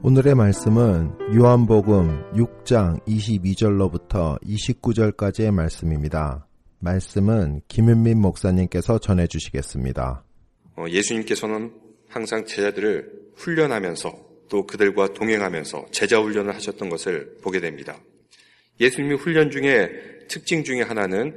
오늘의 말씀은 요한복음 6장 22절로부터 29절까지의 말씀입니다. 말씀은 김윤민 목사님께서 전해 주시겠습니다. 어, 예수님께서는 항상 제자들을 훈련하면서 또 그들과 동행하면서 제자 훈련을 하셨던 것을 보게 됩니다. 예수님이 훈련 중에 특징 중에 하나는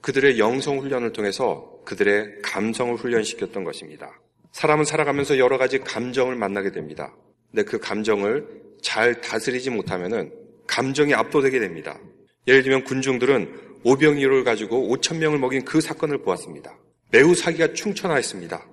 그들의 영성 훈련을 통해서 그들의 감성을 훈련시켰던 것입니다. 사람은 살아가면서 여러 가지 감정을 만나게 됩니다. 근데 그 감정을 잘 다스리지 못하면은 감정이 압도되게 됩니다. 예를 들면 군중들은 오병이어를 가지고 5천 명을 먹인 그 사건을 보았습니다. 매우 사기가 충천하였습니다.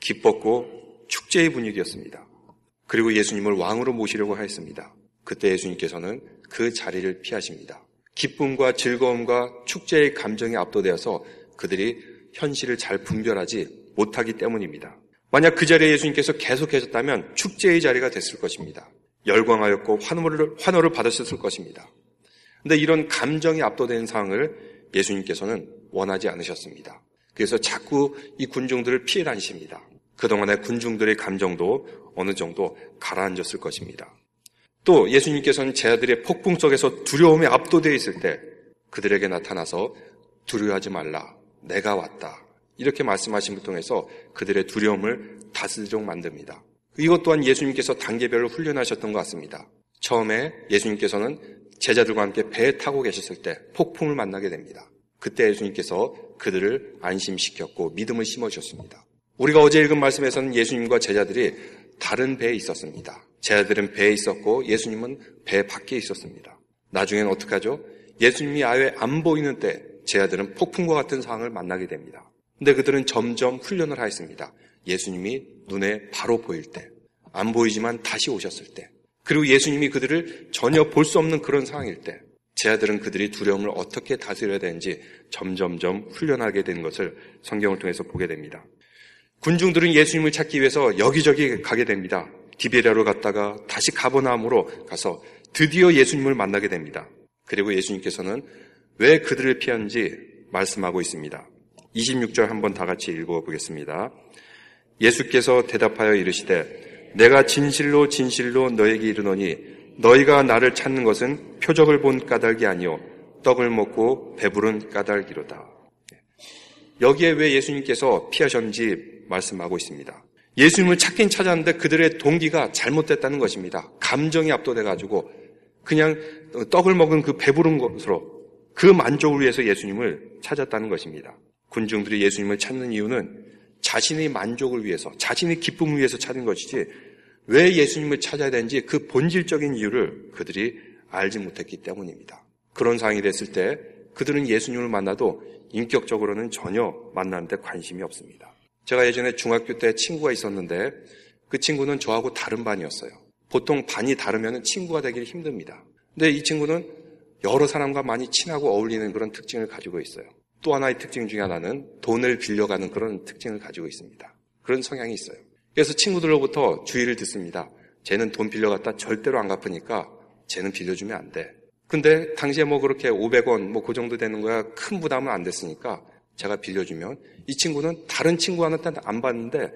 기뻤고 축제의 분위기였습니다. 그리고 예수님을 왕으로 모시려고 하였습니다. 그때 예수님께서는 그 자리를 피하십니다. 기쁨과 즐거움과 축제의 감정이 압도되어서 그들이 현실을 잘 분별하지 못하기 때문입니다. 만약 그 자리에 예수님께서 계속 계셨다면 축제의 자리가 됐을 것입니다. 열광하였고 환호를, 환호를 받으셨을 것입니다. 근데 이런 감정이 압도된 상황을 예수님께서는 원하지 않으셨습니다. 그래서 자꾸 이 군중들을 피해 다니십니다. 그동안의 군중들의 감정도 어느 정도 가라앉았을 것입니다. 또 예수님께서는 제자들의 폭풍 속에서 두려움에 압도되어 있을 때 그들에게 나타나서 두려워하지 말라. 내가 왔다. 이렇게 말씀하신 것 통해서 그들의 두려움을 다스리도록 만듭니다. 이것 또한 예수님께서 단계별로 훈련하셨던 것 같습니다. 처음에 예수님께서는 제자들과 함께 배에 타고 계셨을 때 폭풍을 만나게 됩니다. 그때 예수님께서 그들을 안심시켰고 믿음을 심어주셨습니다. 우리가 어제 읽은 말씀에서는 예수님과 제자들이 다른 배에 있었습니다. 제자들은 배에 있었고 예수님은 배 밖에 있었습니다. 나중엔 어떻게 하죠? 예수님이 아예 안 보이는 때 제자들은 폭풍과 같은 상황을 만나게 됩니다. 근데 그들은 점점 훈련을 하였습니다. 예수님이 눈에 바로 보일 때, 안 보이지만 다시 오셨을 때, 그리고 예수님이 그들을 전혀 볼 수 없는 그런 상황일 때, 제자들은 그들이 두려움을 어떻게 다스려야 되는지 점점점 훈련하게 되는 것을 성경을 통해서 보게 됩니다. 군중들은 예수님을 찾기 위해서 여기저기 가게 됩니다. 디베리아로 갔다가 다시 가버나움으로 가서 드디어 예수님을 만나게 됩니다. 그리고 예수님께서는 왜 그들을 피하는지 말씀하고 있습니다. 26절 한번 다 같이 읽어 보겠습니다. 예수께서 대답하여 이르시되 내가 진실로 진실로 너에게 이르노니 너희가 나를 찾는 것은 표적을 본 까닭이 아니요 떡을 먹고 배부른 까닭이로다. 여기에 왜 예수님께서 피하셨는지 말씀하고 있습니다. 예수님을 찾긴 찾았는데 그들의 동기가 잘못됐다는 것입니다. 감정이 압도돼 가지고 그냥 떡을 먹은 그 배부른 것으로 그 만족을 위해서 예수님을 찾았다는 것입니다. 군중들이 예수님을 찾는 이유는 자신의 만족을 위해서, 자신의 기쁨을 위해서 찾은 것이지 왜 예수님을 찾아야 되는지 그 본질적인 이유를 그들이 알지 못했기 때문입니다. 그런 상황이 됐을 때 그들은 예수님을 만나도 인격적으로는 전혀 만나는데 관심이 없습니다. 제가 예전에 중학교 때 친구가 있었는데 그 친구는 저하고 다른 반이었어요. 보통 반이 다르면 친구가 되기 힘듭니다. 근데 이 친구는 여러 사람과 많이 친하고 어울리는 그런 특징을 가지고 있어요. 또 하나의 특징 중에 하나는 돈을 빌려가는 그런 특징을 가지고 있습니다. 그런 성향이 있어요. 그래서 친구들로부터 주의를 듣습니다. 쟤는 돈 빌려갔다 절대로 안 갚으니까 쟤는 빌려주면 안 돼. 근데 당시에 뭐 그렇게 500원 뭐 그 정도 되는 거야 큰 부담은 안 됐으니까 제가 빌려주면 이 친구는 다른 친구한테 안 받는데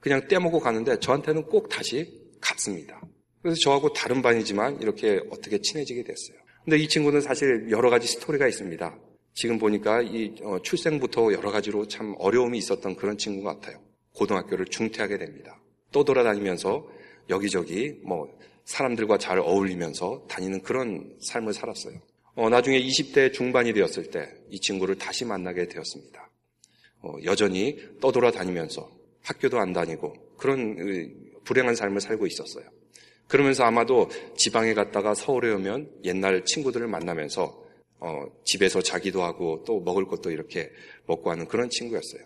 그냥 떼먹고 가는데 저한테는 꼭 다시 갚습니다. 그래서 저하고 다른 반이지만 이렇게 어떻게 친해지게 됐어요. 근데 이 친구는 사실 여러 가지 스토리가 있습니다. 지금 보니까 이 어, 출생부터 여러 가지로 참 어려움이 있었던 그런 친구 같아요. 고등학교를 중퇴하게 됩니다. 떠돌아다니면서 여기저기 뭐 사람들과 잘 어울리면서 다니는 그런 삶을 살았어요. 어, 나중에 20대 중반이 되었을 때 이 친구를 다시 만나게 되었습니다. 어, 여전히 떠돌아다니면서 학교도 안 다니고 그런 불행한 삶을 살고 있었어요. 그러면서 아마도 지방에 갔다가 서울에 오면 옛날 친구들을 만나면서 어, 집에서 자기도 하고 또 먹을 것도 이렇게 먹고 하는 그런 친구였어요.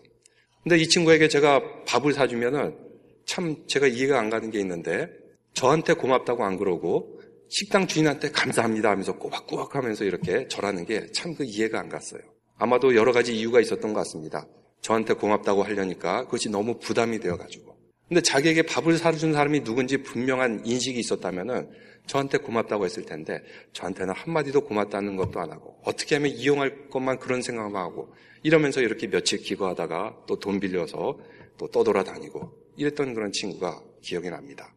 근데 이 친구에게 제가 밥을 사주면은 참 제가 이해가 안 가는 게 있는데 저한테 고맙다고 안 그러고 식당 주인한테 감사합니다 하면서 꼬박꼬박 하면서 이렇게 절하는 게 참 그 이해가 안 갔어요. 아마도 여러 가지 이유가 있었던 것 같습니다. 저한테 고맙다고 하려니까 그것이 너무 부담이 되어가지고. 근데 자기에게 밥을 사준 사람이 누군지 분명한 인식이 있었다면은 저한테 고맙다고 했을 텐데 저한테는 한마디도 고맙다는 것도 안 하고 어떻게 하면 이용할 것만 그런 생각만 하고 이러면서 이렇게 며칠 기거하다가 또 돈 빌려서 또 떠돌아다니고 이랬던 그런 친구가 기억이 납니다.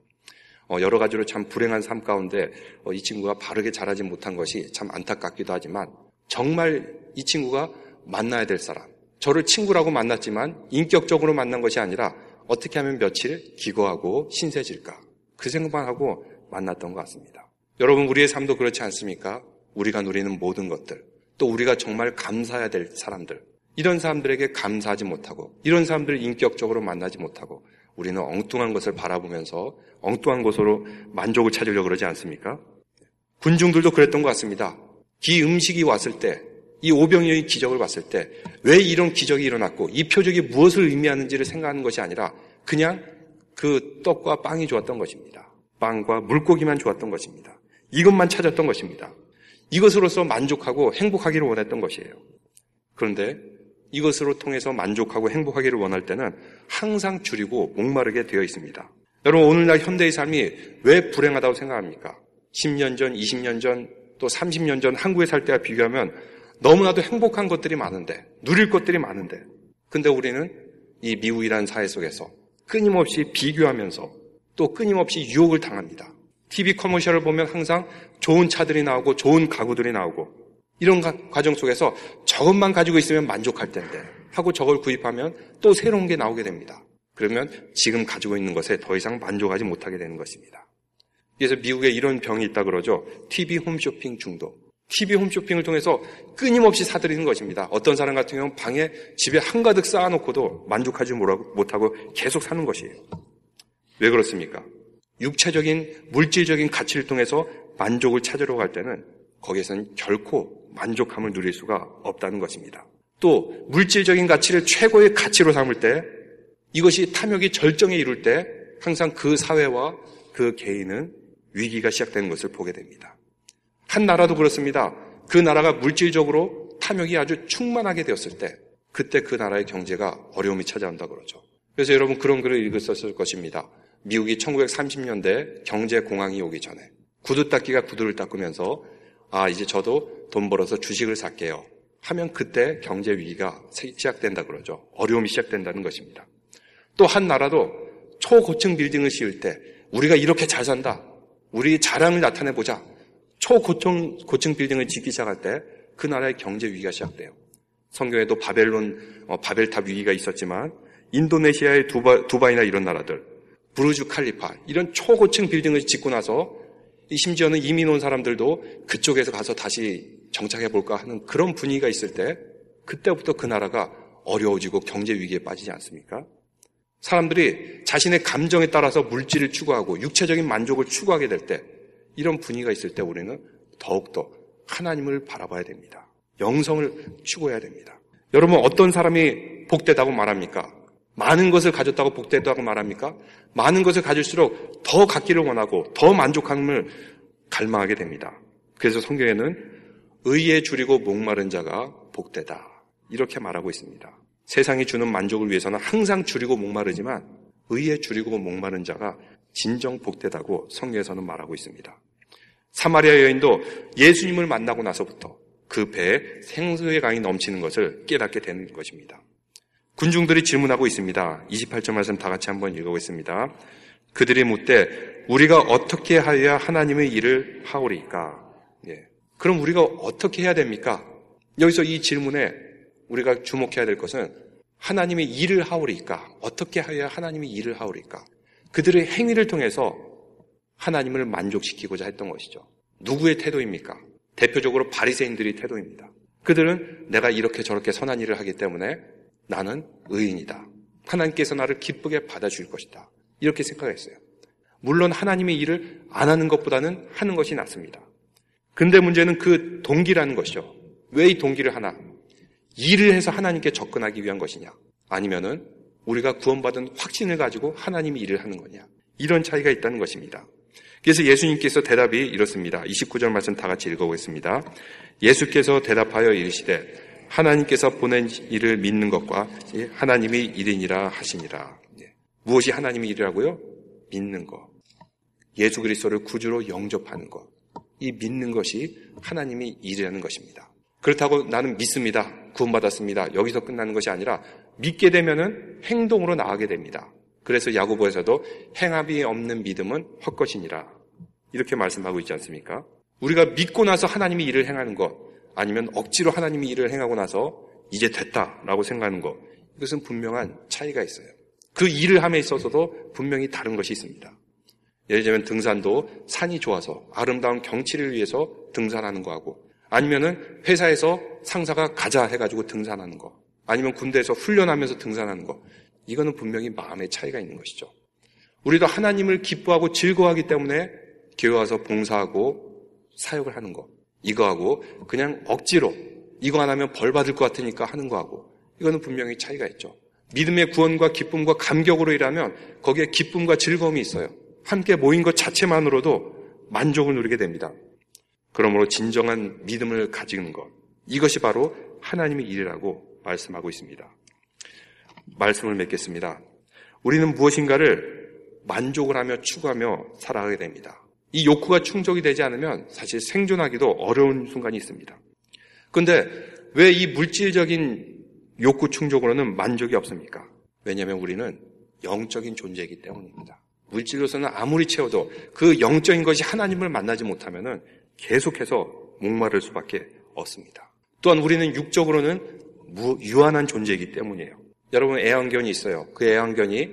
어, 여러 가지로 참 불행한 삶 가운데 어, 이 친구가 바르게 자라지 못한 것이 참 안타깝기도 하지만 정말 이 친구가 만나야 될 사람, 저를 친구라고 만났지만 인격적으로 만난 것이 아니라 어떻게 하면 며칠 기거하고 신세질까 그 생각만 하고 만났던 것 같습니다. 여러분 우리의 삶도 그렇지 않습니까? 우리가 누리는 모든 것들, 또 우리가 정말 감사해야 될 사람들, 이런 사람들에게 감사하지 못하고 이런 사람들을 인격적으로 만나지 못하고 우리는 엉뚱한 것을 바라보면서 엉뚱한 것으로 만족을 찾으려고 그러지 않습니까? 군중들도 그랬던 것 같습니다. 이 음식이 왔을 때, 이 오병이의 기적을 봤을 때, 왜 이런 기적이 일어났고, 이 표적이 무엇을 의미하는지를 생각하는 것이 아니라, 그냥 그 떡과 빵이 좋았던 것입니다. 빵과 물고기만 좋았던 것입니다. 이것만 찾았던 것입니다. 이것으로서 만족하고 행복하기를 원했던 것이에요. 그런데 이것으로 통해서 만족하고 행복하기를 원할 때는 항상 줄이고 목마르게 되어 있습니다. 여러분, 오늘날 현대의 삶이 왜 불행하다고 생각합니까? 10년 전, 20년 전, 또 30년 전 한국에 살 때와 비교하면 너무나도 행복한 것들이 많은데, 누릴 것들이 많은데, 근데 우리는 이 미국이라는 사회 속에서 끊임없이 비교하면서 또 끊임없이 유혹을 당합니다. TV 커머셜을 보면 항상 좋은 차들이 나오고 좋은 가구들이 나오고 이런 과정 속에서 저것만 가지고 있으면 만족할 텐데 하고 저걸 구입하면 또 새로운 게 나오게 됩니다. 그러면 지금 가지고 있는 것에 더 이상 만족하지 못하게 되는 것입니다. 그래서 미국에 이런 병이 있다 그러죠. TV 홈쇼핑 중독. TV 홈쇼핑을 통해서 끊임없이 사들이는 것입니다. 어떤 사람 같은 경우는 방에 집에 한가득 쌓아놓고도 만족하지 못하고 계속 사는 것이에요. 왜 그렇습니까? 육체적인 물질적인 가치를 통해서 만족을 찾으러 갈 때는 거기에서는 결코 만족함을 누릴 수가 없다는 것입니다. 또 물질적인 가치를 최고의 가치로 삼을 때 이것이 탐욕이 절정에 이룰 때 항상 그 사회와 그 개인은 위기가 시작되는 것을 보게 됩니다. 한 나라도 그렇습니다. 그 나라가 물질적으로 탐욕이 아주 충만하게 되었을 때 그때 그 나라의 경제가 어려움이 찾아온다 그러죠. 그래서 여러분 그런 글을 읽었을 것입니다. 미국이 1930년대 경제 공황이 오기 전에 구두 닦기가 구두를 닦으면서 아 이제 저도 돈 벌어서 주식을 살게요. 하면 그때 경제 위기가 시작된다 그러죠. 어려움이 시작된다는 것입니다. 또 한 나라도 초고층 빌딩을 씌울 때 우리가 이렇게 잘 산다. 우리 자랑을 나타내 보자. 초고층 고층 빌딩을 짓기 시작할 때 그 나라의 경제 위기가 시작돼요. 성경에도 바벨론 어, 바벨탑 위기가 있었지만 인도네시아의 두바, 두바이나 이런 나라들 부르주 칼리파 이런 초고층 빌딩을 짓고 나서 심지어는 이민 온 사람들도 그쪽에서 가서 다시 정착해 볼까 하는 그런 분위기가 있을 때 그때부터 그 나라가 어려워지고 경제 위기에 빠지지 않습니까? 사람들이 자신의 감정에 따라서 물질을 추구하고 육체적인 만족을 추구하게 될 때 이런 분위기가 있을 때 우리는 더욱더 하나님을 바라봐야 됩니다. 영성을 추구해야 됩니다. 여러분 어떤 사람이 복되다고 말합니까? 많은 것을 가졌다고 복되다고 말합니까? 많은 것을 가질수록 더 갖기를 원하고 더 만족함을 갈망하게 됩니다. 그래서 성경에는 의에 줄이고 목마른 자가 복되다. 이렇게 말하고 있습니다. 세상이 주는 만족을 위해서는 항상 줄이고 목마르지만 의에 줄이고 목마른 자가 진정 복되다고 성경에서는 말하고 있습니다. 사마리아 여인도 예수님을 만나고 나서부터 그 배에 생수의 강이 넘치는 것을 깨닫게 되는 것입니다. 군중들이 질문하고 있습니다. 28절 말씀 다 같이 한번 읽어보겠습니다. 그들이 묻되 우리가 어떻게 하여야 하나님의 일을 하오리까? 예. 그럼 우리가 어떻게 해야 됩니까? 여기서 이 질문에 우리가 주목해야 될 것은 하나님의 일을 하오리까? 어떻게 하여야 하나님의 일을 하오리까? 그들의 행위를 통해서 하나님을 만족시키고자 했던 것이죠. 누구의 태도입니까? 대표적으로 바리새인들의 태도입니다. 그들은 내가 이렇게 저렇게 선한 일을 하기 때문에 나는 의인이다. 하나님께서 나를 기쁘게 받아줄 것이다. 이렇게 생각했어요. 물론 하나님의 일을 안 하는 것보다는 하는 것이 낫습니다. 근데 문제는 그 동기라는 것이죠. 왜 이 동기를 하나? 일을 해서 하나님께 접근하기 위한 것이냐? 아니면은 우리가 구원받은 확신을 가지고 하나님이 일을 하는 거냐. 이런 차이가 있다는 것입니다. 그래서 예수님께서 대답이 이렇습니다. 29절 말씀 다 같이 읽어보겠습니다. 예수께서 대답하여 이르시되 하나님께서 보낸 일을 믿는 것과 하나님의 일이니라 하시니라. 예. 무엇이 하나님의 일이라고요? 믿는 것. 예수 그리스도를 구주로 영접하는 것. 이 믿는 것이 하나님이 일이라는 것입니다. 그렇다고 나는 믿습니다. 구원받았습니다. 여기서 끝나는 것이 아니라 믿게 되면은 행동으로 나가게 됩니다. 그래서 야고보에서도 행함이 없는 믿음은 헛것이니라. 이렇게 말씀하고 있지 않습니까? 우리가 믿고 나서 하나님이 일을 행하는 것, 아니면 억지로 하나님이 일을 행하고 나서 이제 됐다라고 생각하는 것, 이것은 분명한 차이가 있어요. 그 일을 함에 있어서도 분명히 다른 것이 있습니다. 예를 들면 등산도 산이 좋아서 아름다운 경치를 위해서 등산하는 거하고 아니면은 회사에서 상사가 가자 해가지고 등산하는 거 아니면 군대에서 훈련하면서 등산하는 거 이거는 분명히 마음의 차이가 있는 것이죠. 우리도 하나님을 기뻐하고 즐거워하기 때문에 교회 와서 봉사하고 사역을 하는 거 이거하고 그냥 억지로 이거 안 하면 벌 받을 것 같으니까 하는 거하고 이거는 분명히 차이가 있죠. 믿음의 구원과 기쁨과 감격으로 일하면 거기에 기쁨과 즐거움이 있어요. 함께 모인 것 자체만으로도 만족을 누리게 됩니다. 그러므로 진정한 믿음을 가지는 것 이것이 바로 하나님의 일이라고 말씀하고 있습니다. 말씀을 맺겠습니다. 우리는 무엇인가를 만족을 하며 추구하며 살아가게 됩니다. 이 욕구가 충족이 되지 않으면 사실 생존하기도 어려운 순간이 있습니다. 그런데 왜 이 물질적인 욕구 충족으로는 만족이 없습니까? 왜냐하면 우리는 영적인 존재이기 때문입니다. 물질로서는 아무리 채워도 그 영적인 것이 하나님을 만나지 못하면 계속해서 목마를 수밖에 없습니다. 또한 우리는 육적으로는 유한한 존재이기 때문이에요. 여러분 애완견이 있어요. 그 애완견이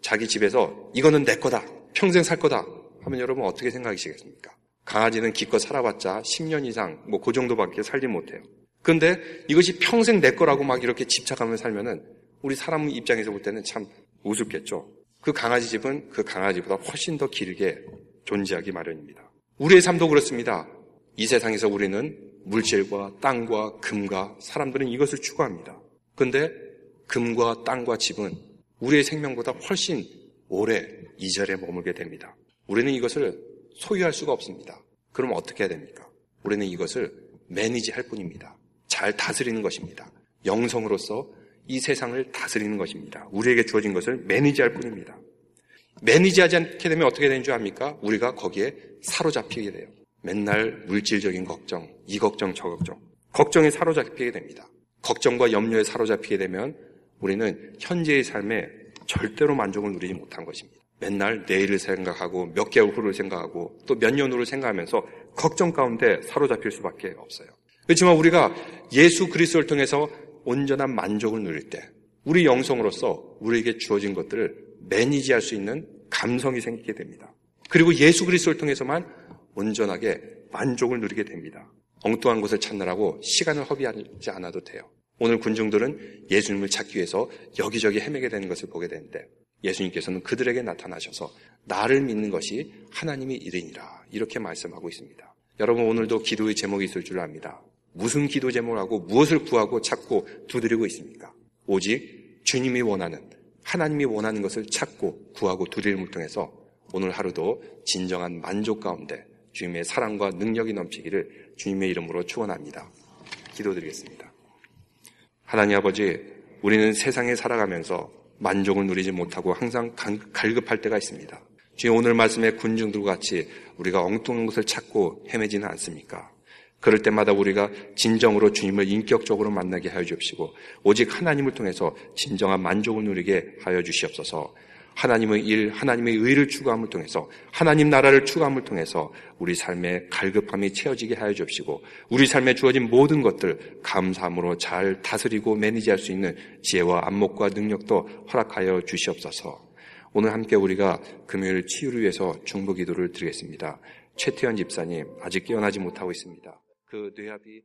자기 집에서 이거는 내 거다. 평생 살 거다. 하면 여러분 어떻게 생각하시겠습니까? 강아지는 기껏 살아봤자 10년 이상 뭐 그 정도밖에 살지 못해요. 그런데 이것이 평생 내 거라고 막 이렇게 집착하며 살면은 우리 사람 입장에서 볼 때는 참 우습겠죠. 그 강아지 집은 그 강아지보다 훨씬 더 길게 존재하기 마련입니다. 우리의 삶도 그렇습니다. 이 세상에서 우리는 물질과 땅과 금과 사람들은 이것을 추구합니다. 그런데 금과 땅과 집은 우리의 생명보다 훨씬 오래 이 자리에 머물게 됩니다. 우리는 이것을 소유할 수가 없습니다. 그럼 어떻게 해야 됩니까? 우리는 이것을 매니지 할 뿐입니다. 잘 다스리는 것입니다. 영성으로서 이 세상을 다스리는 것입니다. 우리에게 주어진 것을 매니지 할 뿐입니다. 매니지 하지 않게 되면 어떻게 되는 줄 압니까? 우리가 거기에 사로잡히게 돼요. 맨날 물질적인 걱정, 이 걱정, 저 걱정. 걱정에 사로잡히게 됩니다. 걱정과 염려에 사로잡히게 되면 우리는 현재의 삶에 절대로 만족을 누리지 못한 것입니다. 맨날 내일을 생각하고 몇 개월 후를 생각하고 또 몇 년 후를 생각하면서 걱정 가운데 사로잡힐 수밖에 없어요. 그렇지만 우리가 예수 그리스도를 통해서 온전한 만족을 누릴 때 우리 영성으로서 우리에게 주어진 것들을 매니지할 수 있는 감성이 생기게 됩니다. 그리고 예수 그리스도를 통해서만 온전하게 만족을 누리게 됩니다. 엉뚱한 곳을 찾느라고 시간을 허비하지 않아도 돼요. 오늘 군중들은 예수님을 찾기 위해서 여기저기 헤매게 되는 것을 보게 되는데 예수님께서는 그들에게 나타나셔서 나를 믿는 것이 하나님의 일이니라 이렇게 말씀하고 있습니다. 여러분 오늘도 기도의 제목이 있을 줄 압니다. 무슨 기도 제목을 하고 무엇을 구하고 찾고 두드리고 있습니까? 오직 주님이 원하는 하나님이 원하는 것을 찾고 구하고 두드림을 통해서 오늘 하루도 진정한 만족 가운데 주님의 사랑과 능력이 넘치기를 주님의 이름으로 축원합니다. 기도드리겠습니다. 하나님 아버지, 우리는 세상에 살아가면서 만족을 누리지 못하고 항상 갈급할 때가 있습니다. 주님 오늘 말씀에 군중들과 같이 우리가 엉뚱한 것을 찾고 헤매지는 않습니까? 그럴 때마다 우리가 진정으로 주님을 인격적으로 만나게 하여 주옵시고 오직 하나님을 통해서 진정한 만족을 누리게 하여 주시옵소서. 하나님의 일, 하나님의 의를 추구함을 통해서 하나님 나라를 추구함을 통해서 우리 삶의 갈급함이 채워지게 하여 주옵시고 우리 삶에 주어진 모든 것들 감사함으로 잘 다스리고 매니지할 수 있는 지혜와 안목과 능력도 허락하여 주시옵소서. 오늘 함께 우리가 금요일 치유를 위해서 중보 기도를 드리겠습니다. 최태현 집사님 아직 깨어나지 못하고 있습니다. 그 뇌압이